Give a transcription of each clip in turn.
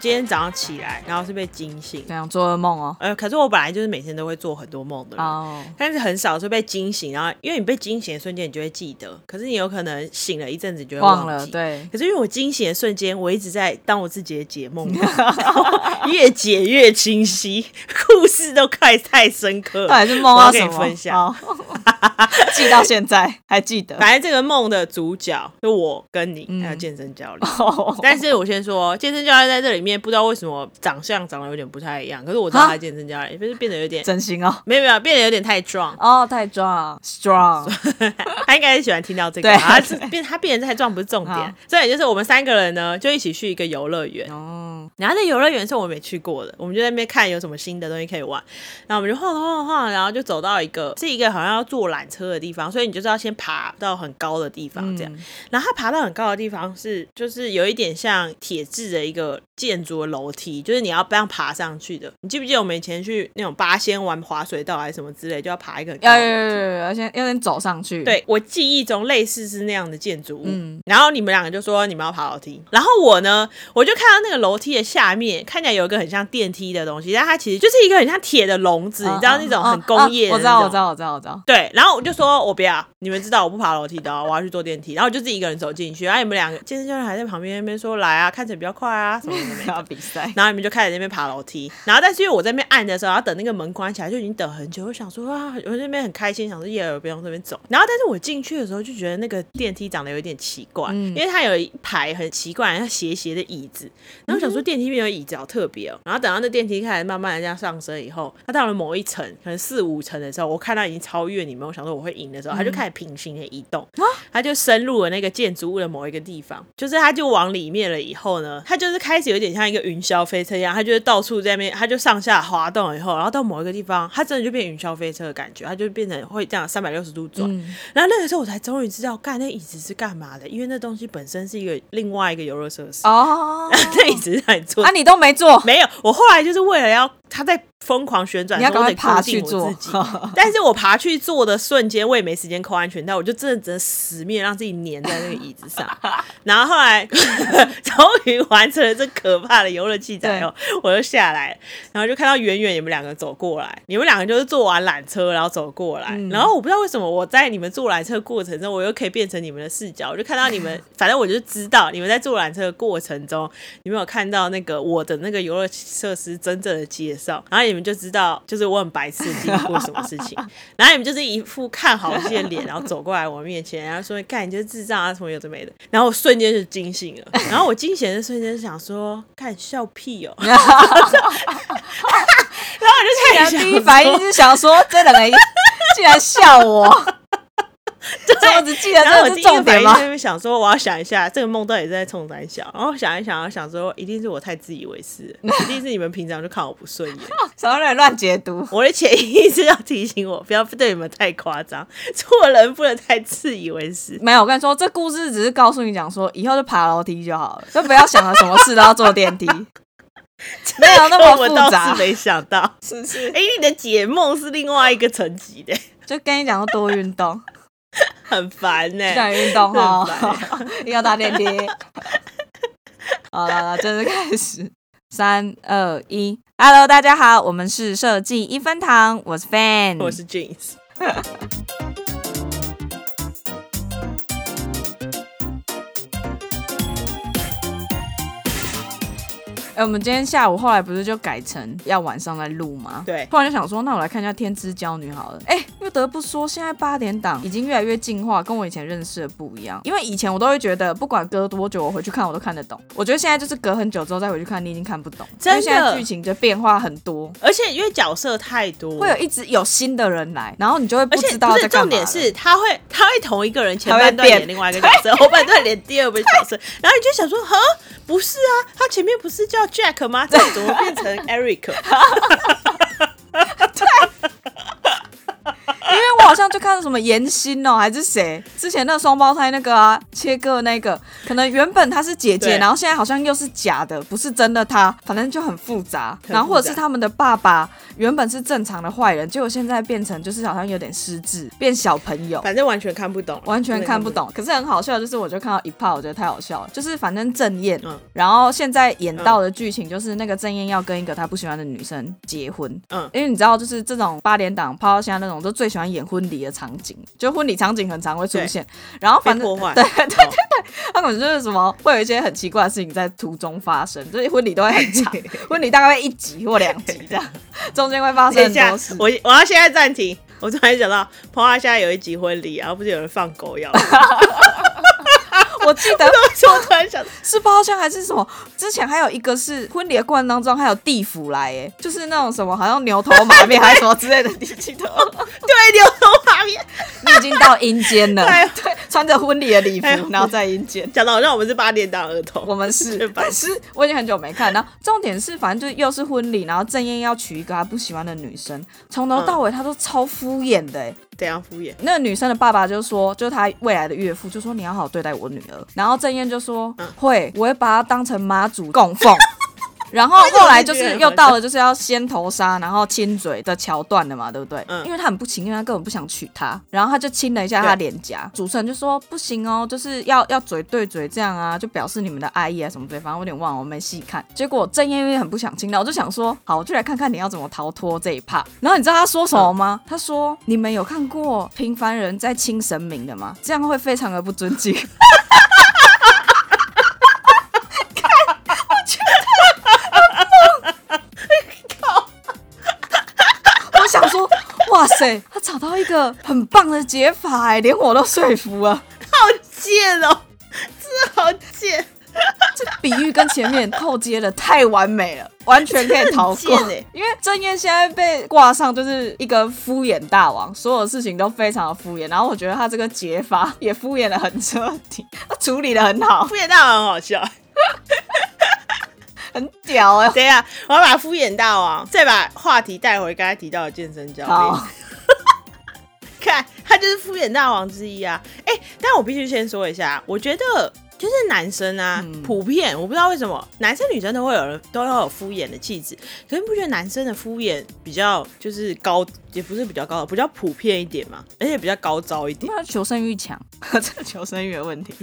今天早上起来，然后是被惊醒，这样做噩梦哦。呃，可是我本来就是每天都会做很多梦的人，哦，但是很少是被惊醒，然后因为你被惊醒的瞬间，你就会记得，可是你有可能醒了一阵子，你就会忘了。对，可是因为我惊醒的瞬间，我一直在当我自己的解梦，越解越清晰，故事都快太深刻了。到底是梦到什么？你分享。好 记到现在还记得。反正这个梦的主角就我跟你，嗯还有健身教练。但是我先说，健身教练在这里面不知道为什么长相长得有点不太一样，可是我知道他是健身教练，就是变得有点真心哦。没有没有变得有点太壮。哦，太壮，strong，他应该是喜欢听到这个他变他变得太壮不是重好。点，重点就是我们三个人呢就一起去一个游乐园，哦，然后那游乐园是我没去过的，我们就在那边看有什么新的东西可以玩，然后我们就晃晃晃，然后就走到一个是一个好像要坐缆车的地方，所以你就是要先爬到很高的地方这样，嗯。然后他爬到很高的地方是就是有一点像铁质的一个建筑的楼梯，就是你要这样爬上去的。你记不记得我们以前去那种八仙玩滑水道还是什么之类，就要爬一个很高要要要要要先要先走上去。，对我记忆中类似是那样的建筑物，嗯然后你们两个就说你们要爬楼梯，然后我呢，我就看到那个楼梯的下面看起来有一个很像电梯的东西，但它其实就是一个很像铁的笼子，你知道那种很工业的我知道，我知道，我知道，我知道。对，然后我就说我不要，你们知道我不爬楼梯的哦，我要去坐电梯，然后我就自己一个人走进去，然后你们两个健身教练还在旁边那边说来啊，看起来比较快啊什么什么的。要比赛，然后你们就开始那边爬楼梯，然后但是因为我在那边按的时候，然后等那个门关起来，就已经等很久。我想说啊，我在那边很开心，想说耶，我不用这边走。然后但是我进去的时候就觉得那个电梯长得有一点奇怪，嗯因为它有一排很奇怪、像斜斜的椅子。然后我想说电梯里面有椅子好特别哦。然后等到那电梯开始慢慢的这样上升以后，它到了某一层，可能四五层的时候，我看到已经超越你们，我想说我会赢的时候，它就开始平行的移动，它就深入了那个建筑物的某一个地方，就是它就往里面了以后呢，它就是开始有点像一个云霄飞车一样，它就是到处在那边，它就上下滑动了以后，然后到某一个地方，它真的就变云霄飞车的感觉，它就变成会这样三百六十度转。嗯，然后那个时候我才终于知道，干那椅子是干嘛的，因为那东西本身是一个另外一个游乐设施，哦，那椅子是让你坐啊，你都没做，没有，我后来就是为了要它在疯狂旋转你要赶快爬去做自己。但是我爬去做的瞬间，我也没时间扣安全带，我就真的只能死命让自己粘在那个椅子上。然后后来终于完成了这可怕的游乐器材后，我就下来，然后就看到远远你们两个走过来，你们两个就是坐完缆车然后走过来，嗯。然后我不知道为什么我在你们坐缆车过程中，我又可以变成你们的视角，我就看到你们，反正我就知道你们在坐缆车的过程中，你们有看到那个我的那个游乐设施真正的介绍，然后你们就知道，就是我很白痴经历过什么事情，然后你们就是一副看好戏的脸，然后走过来我面前，然后说：“干，你就是智障啊，什么有的没的。”然后我瞬间就惊醒了，然后我惊醒的瞬间就想说：“干笑屁哦！” 然后我就想第一反应是想说，这两个人竟然笑我，这我只记得这个反重点吗？应在？那边想说，我要想一下这个梦到底是在冲胆小，然后想一想，想说一定是我太自以为是，一定是你们平常就看我不顺眼。少人乱解读，我的潜意识要提醒我，不要对你们太夸张，做人不能太自以为是。没有，我跟你说，这故事只是告诉你讲说，以后就爬楼梯就好了，就不要想了什么事都要坐电梯，没有那么我倒复杂是，没想到，是是，哎、你的解梦是另外一个层级的，就跟你讲要多运动，很烦呢、不想运动哈哦要搭电梯。好了，好了正式开始，三二一，Hello，大家好，我们是设计一分堂，我是 Fan，我是 Jeans。哎、我们今天下午后来不是就改成要晚上再录吗？对突然就想说，那我来看一下《天之娇女》好了。哎、不得不说，现在八点档已经越来越进化，跟我以前认识的不一样。因为以前我都会觉得，不管隔多久，我回去看我都看得懂。我觉得现在就是隔很久之后再回去看，你已经看不懂，真的因为现在剧情就变化很多。而且因为角色太多，会有一直有新的人来，然后你就会不知道不是在干嘛。重点是，他会他会同一个人前半段演另外一个角色，后半段演第二个角色，然后你就想说，哈，不是啊，他前面不是叫 Jack 吗？这怎么变成 Eric？因为我好像就看到什么严心哦，还是谁之之前那双胞胎那个啊，切割那个，可能原本她是姐姐，然后现在好像又是假的，不是真的她，反正就很复杂。很然后或者是他们的爸爸原本是正常的坏人，结果现在变成就是好像有点失智，变小朋友。反正完全看不懂，完全看不。懂，可是很好笑，就是我就看到一 part，我觉得太好笑了。就是反正郑燕，嗯然后现在演到的剧情就是那个郑燕要跟一个她不喜欢的女生结婚，嗯因为你知道，就是这种八点档抛到现在那种，都最喜欢演婚礼的场景，就婚礼场景很常会出现。然后反正对对对哦对，他可能就是什么会有一些很奇怪的事情在途中发生，就是婚礼都会很长，婚礼大概会一集或两集这样，中间会发生很多事，。我我要现在暂停。我突然想到，彭华现在有一集婚礼，然后不是有人放狗药？我记得我突然想，是包厢还是什么？之前还有一个是婚礼的过程当中，还有地府来，哎，就是那种什么好像牛头马面还是什么之类的，你记得吗？对，牛头马面。你已经到阴间了，哎呦对，穿着婚礼的礼服哎，然后在阴间。讲到好像我们是八点档儿童，我们是 但是我已经很久没看。然后重点是，反正就是又是婚礼，然后郑燕要娶一个他不喜欢的女生，从头到尾他都超敷衍的、哎怎样敷衍？那个女生的爸爸就说，就是他未来的岳父就说你要好好对待我女儿。然后郑燕就说、嗯会，我会把她当成妈祖供奉。然后后来就是又到了就是要先头杀，然后亲嘴的桥段了嘛，对不对？嗯因为他很不情愿，他根本不想娶她，然后他就亲了一下她脸颊。主持人就说不行哦，就是要要嘴对嘴这样啊，就表示你们的爱意啊什么之类。反正我有点忘了，我没细看。结果郑燕因为很不想亲到，我就想说，好，我就来看看你要怎么逃脱这一趴。然后你知道他说什么吗？他说你们有看过平凡人在亲神明的吗？这样会非常的不尊敬。塞，他找到一个很棒的解法哎，连我都说服了。好贱哦，好贱，这比喻跟前面后接的太完美了，完全可以逃过。因为郑燕现在被挂上就是一个敷衍大王，所有事情都非常的敷衍。然后我觉得他这个解法也敷衍的很彻底，他处理的很好，敷衍大王很好笑。很屌哎、等一下，我要把敷衍大王再把话题带回刚才提到的健身教练。他就是敷衍大王之一啊。哎、但我必须先说一下，我觉得就是男生啊，嗯普遍我不知道为什么男生女生都会有人都要有敷衍的气质，可是你不觉得男生的敷衍比较就是高，也不是比较高，比较普遍一点嘛，而且比较高招一点，因为他求生欲强，这个求生欲的问题。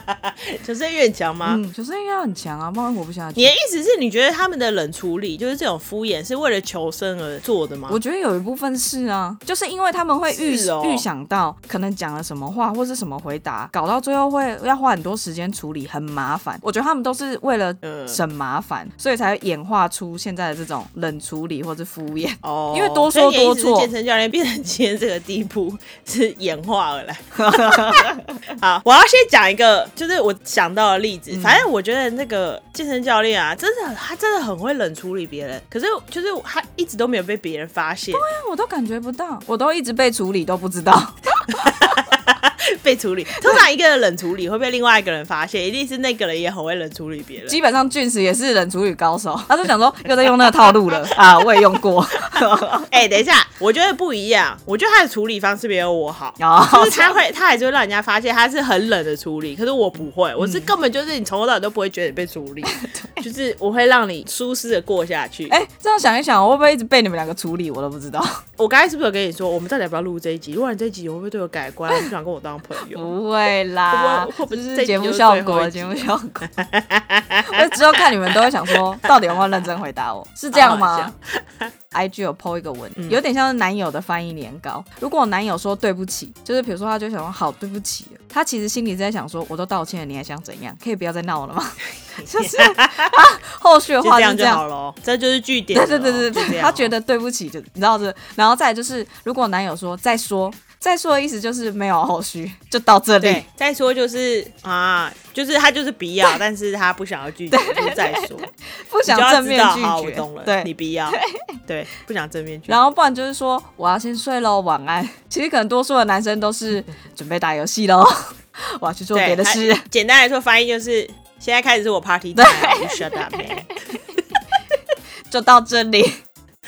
求生欲很强吗？嗯，求生欲要很强啊，不然活不下去你。的意思是你觉得他们的冷处理，就是这种敷衍，是为了求生而做的吗？我觉得有一部分是啊，就是因为他们会预、预想到可能讲了什么话或是什么回答，搞到最后会要花很多时间处理，很麻烦。我觉得他们都是为了呃省麻烦，所以才演化出现在的这种冷处理或者敷衍。哦，因为多说所以你的意思是健身教练变成今天这个地步是演化而来。好，我要先讲一个，就是我想到的例子。嗯反正我觉得那个健身教练啊，真的他真的很会冷处理别人，可是就是他一直都没有被别人发现对啊我都感觉不到，我都一直被处理都不知道。被处理。通常一个人冷处理会被另外一个人发现，一定是那个人也很会冷处理别人。基本上俊石也是冷处理高手，他就想说又在用那个套路了啊，我也用过。哎、等一下，我觉得不一样，我觉得他的处理方式没有我好。哦就是他会，他还是会让人家发现他是很冷的处理，可是我不会，我是嗯根本就是你从头到尾都不会觉得你被处理，就是我会让你舒适的过下去。哎、这样想一想，我会不会一直被你们两个处理，我都不知道。我刚才是不是有跟你说，我们到底要不要录这一集？录完这一集，会不会对我改观，不想跟我当朋友？不会啦，会不是是节目效果，节目效果。我之后看你们都会想说，到底有没有认真回答我？是这样吗？IG 有 PO 一个文，嗯有点像是男友的翻译年糕。如果我男友说对不起，就是比如说他就想说好对不起，他其实心里在想说，我都道歉了，你还想怎样？可以不要再闹了吗？就是啊后续的话是这样好了，这就是据点了对咯。对对对对，他觉得对不起就你知道这，然后再就是，如果男友说再说，再说的意思就是没有后续，就到这里。对。，再说就是啊，就是他就是不要，但是他不想要拒绝，就是再说，不想正面拒绝。好，我绝懂了，，对。你，不要，对，不想正面拒绝。然后不然就是说我要先睡喽，晚安。其实可能多数的男生都是准备打游戏喽，我要去做对别的事。它简单来说，翻译就是现在开始是我 party shut up man，就到这里，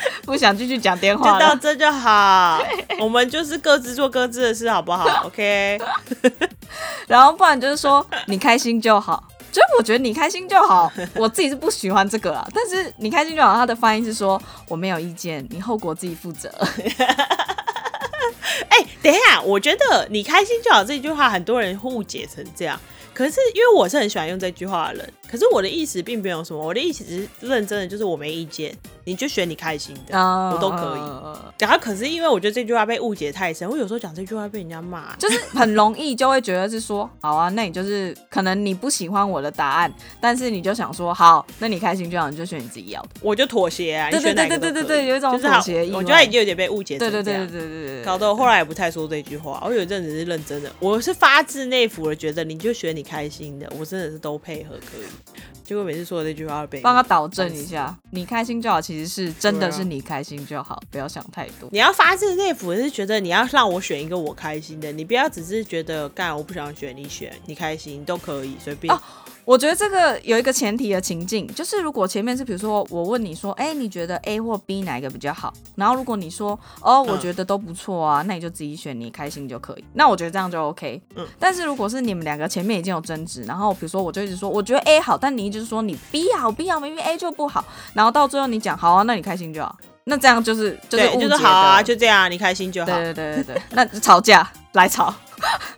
不想继续讲电话就。到这就好。我们就是各自做各自的事，好不好？OK。然后不然就是说你开心就好。就是我觉得你开心就好，我自己是不喜欢这个啊。但是你开心就好，他的发音是说我没有意见，你后果自己负责。哎、等一下，我觉得你开心就好这句话，很多人误解成这样。可是因为我是很喜欢用这句话的人，可是我的意思并没有什么，我的意思只是认真的，就是我没意见，你就选你开心的，啊我都可以。然后可是因为我觉得这句话被误解太深，我有时候讲这句话被人家骂，就是很容易就会觉得是说，好啊，那你就是可能你不喜欢我的答案，但是你就想说，好，那你开心就好，你就选你自己要的。我就妥协啊。对对对对都可以对对有一种就是好妥协我觉得已经有点被误解成对这样。对对对对对对搞得我后来也不太说这句话，我有一阵子是认真的，我是发自内腑的觉得你就选你开心的，我真的是都配合可以。结果每次说的这句话被帮他导正一下，你开心就好，其实是真的是你开心就好，不要想太多。你要发自内腑是觉得你要让我选一个我开心的，你不要只是觉得干我不想选你选你开心都可以随便。哦我觉得这个有一个前提的情境，就是如果前面是比如说我问你说，哎、你觉得 A 或 B 哪一个比较好？然后如果你说，哦，我嗯觉得都不错啊，那你就自己选，你开心就可以。那我觉得这样就 OK。嗯但是如果是你们两个前面已经有争执，然后比如说我就一直说我觉得 A 好，但你一直说你 B 好，B 好，明明 A 就不好，然后到最后你讲好啊，那你开心就好。那这样就是就是，误解就是好啊，就这样，你开心就好。对对对对对，那 吵架来吵，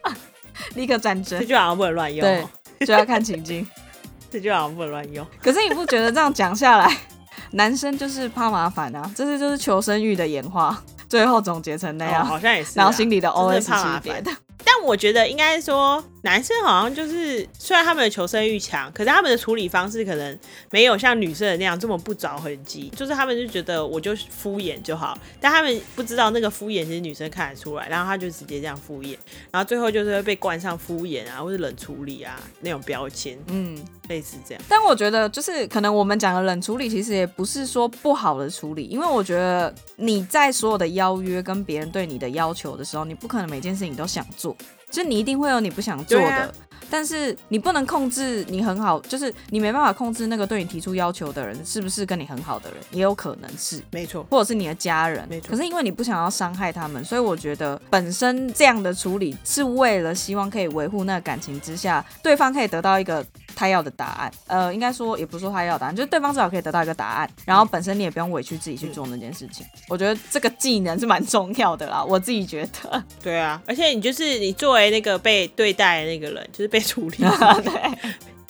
立刻战争这，句好像不能乱用 就要看情境。这句好像不能乱用。可是你不觉得这样讲下来，男生就是怕麻烦啊？这是就是求生欲的演化，最后总结成那哦样，好像也是啊。然后心里的真的 OS 怕麻烦是别的。但我觉得应该说，男生好像就是虽然他们的求生欲强，可是他们的处理方式可能没有像女生的那样这么不着痕迹。就是他们就觉得我就敷衍就好，但他们不知道那个敷衍其实女生看得出来，然后他就直接这样敷衍，然后最后就是会被冠上敷衍啊或者冷处理啊那种标签，嗯，类似这样。但我觉得就是可能我们讲的冷处理，其实也不是说不好的处理，因为我觉得你在所有的邀约跟别人对你的要求的时候，你不可能每件事情都想做，就你一定会有你不想做的。啊但是你不能控制你很好，就是你没办法控制那个对你提出要求的人是不是跟你很好的人，也有可能是。没错，或者是你的家人没，错可是因为你不想要伤害他们，所以我觉得本身这样的处理是为了希望可以维护那个感情之下，对方可以得到一个他要的答案。呃，应该说也不是说他要的答案，就是对方至少可以得到一个答案，然后本身你也不用委屈自己去做那件事情。我觉得这个技能是蛮重要的啦，我自己觉得。对啊，而且你就是你作为那个被对待的那个人，就是被处理。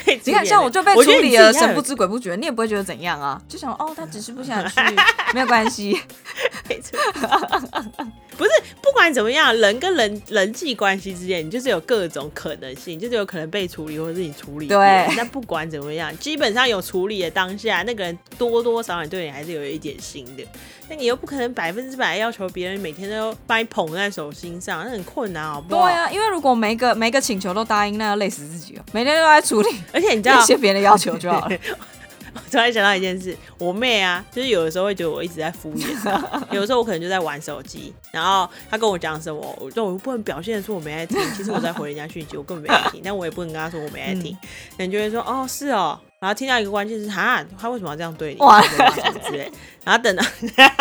对，你看像我就被处理了，神不知鬼不觉，你也不会觉得怎样啊，就想哦，他只是不想去，没有关系。不是不管怎么样，人跟人人际关系之间，你就是有各种可能性，就是有可能被处理，或者是你处理。对那不管怎么样，基本上有处理的当下，那个人多多少少对你还是有一点心的。那你又不可能百分之百要求别人每天都把你捧在手心上，那很困难，好不好？对啊，因为如果每个每个请求都答应，那要累死自己哦。每天都在处理而且你知道那，些别人的要求就好了。我 突然想到一件事，我妹啊，就是有的时候会觉得我一直在敷衍她，有的时候我可能就在玩手机，然后她跟我讲什么，我就我不能表现出我没在听，其实我在回人家讯息，我根本没在听，但我也不能跟她说我没在听，那、你就会说哦是哦，然后听到一个关键是哈，他为什么要这样对你？哇之类，然后等到，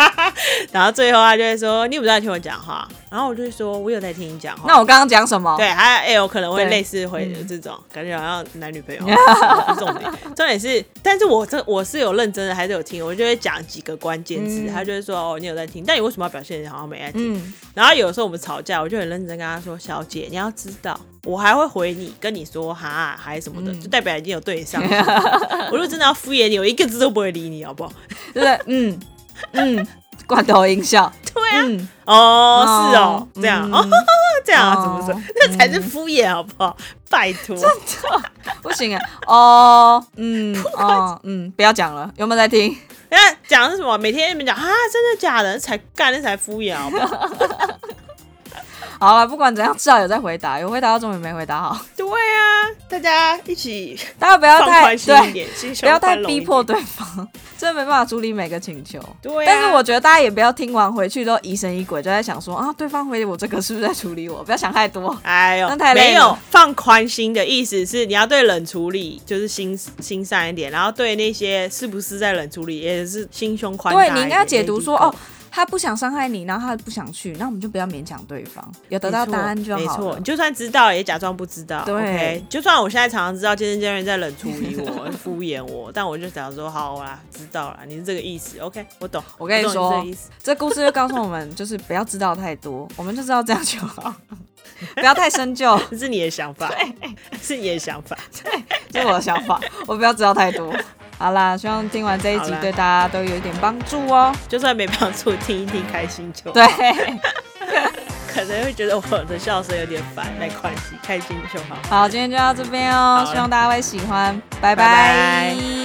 然后最后他就会说你有没有在听我讲话？然后我就会说我有在听你讲话。那我刚刚讲什么？对，还哎有可能会对类似回嗯这种，感觉好像男女朋友，重点，重点是，但是我这我是有认真的，还是有听，我就会讲几个关键字，嗯他就会说哦，你有在听，但你为什么要表现好像没在听？嗯，然后有时候我们吵架，我就很认真跟他说，小姐，你要知道，我还会回你，跟你说哈还什么的，嗯就代表已经有对你上心。我如果真的要敷衍你，我一个字都不会理你，好不好？对？嗯嗯，罐头音效。对啊，嗯，哦，是哦，这样哦，嗯 这样啊，怎么说哦？那才是敷衍，好不好？拜托。真的不行啊。哦，嗯，哦，嗯，不要讲了，有没有在听？那讲的是什么？每天你们讲啊，真的假的？才干那才敷衍，好不好？好了，不管怎样，至少有在回答，有回答到终于没回答好。大家一起大家不要太对，不要太逼迫对方，真的没办法处理每个请求。对啊，但是我觉得大家也不要听完回去都疑神疑鬼，就在想说啊，对方回我这个是不是在处理我？不要想太多。哎呦那，太累没有了放宽心的意思是你要对冷处理就是心心善一点，然后对那些是不是在冷处理也是心胸宽大对。你应该解读说哦他不想伤害你，然后他不想去，那我们就不要勉强对方，有得到答案就好了。没错，你就算知道也假装不知道。对 OK，就算我现在常常知道健身教练在冷处理我、敷衍我，但我就想说好啦，知道啦，你是这个意思。OK，我懂。我跟你说这故事就告诉我们，就是不要知道太多，我们就知道这样就好，不要太深究。这 是你的想法，是你的想法。这是我的想法，我不要知道太多。好啦，希望听完这一集对大家都有一点帮助哦。就算没帮助，听一听开心就好。对，可能会觉得我的笑声有点烦，没关系，开心就好。好，今天就到这边哦，好希望大家会喜欢，拜拜拜拜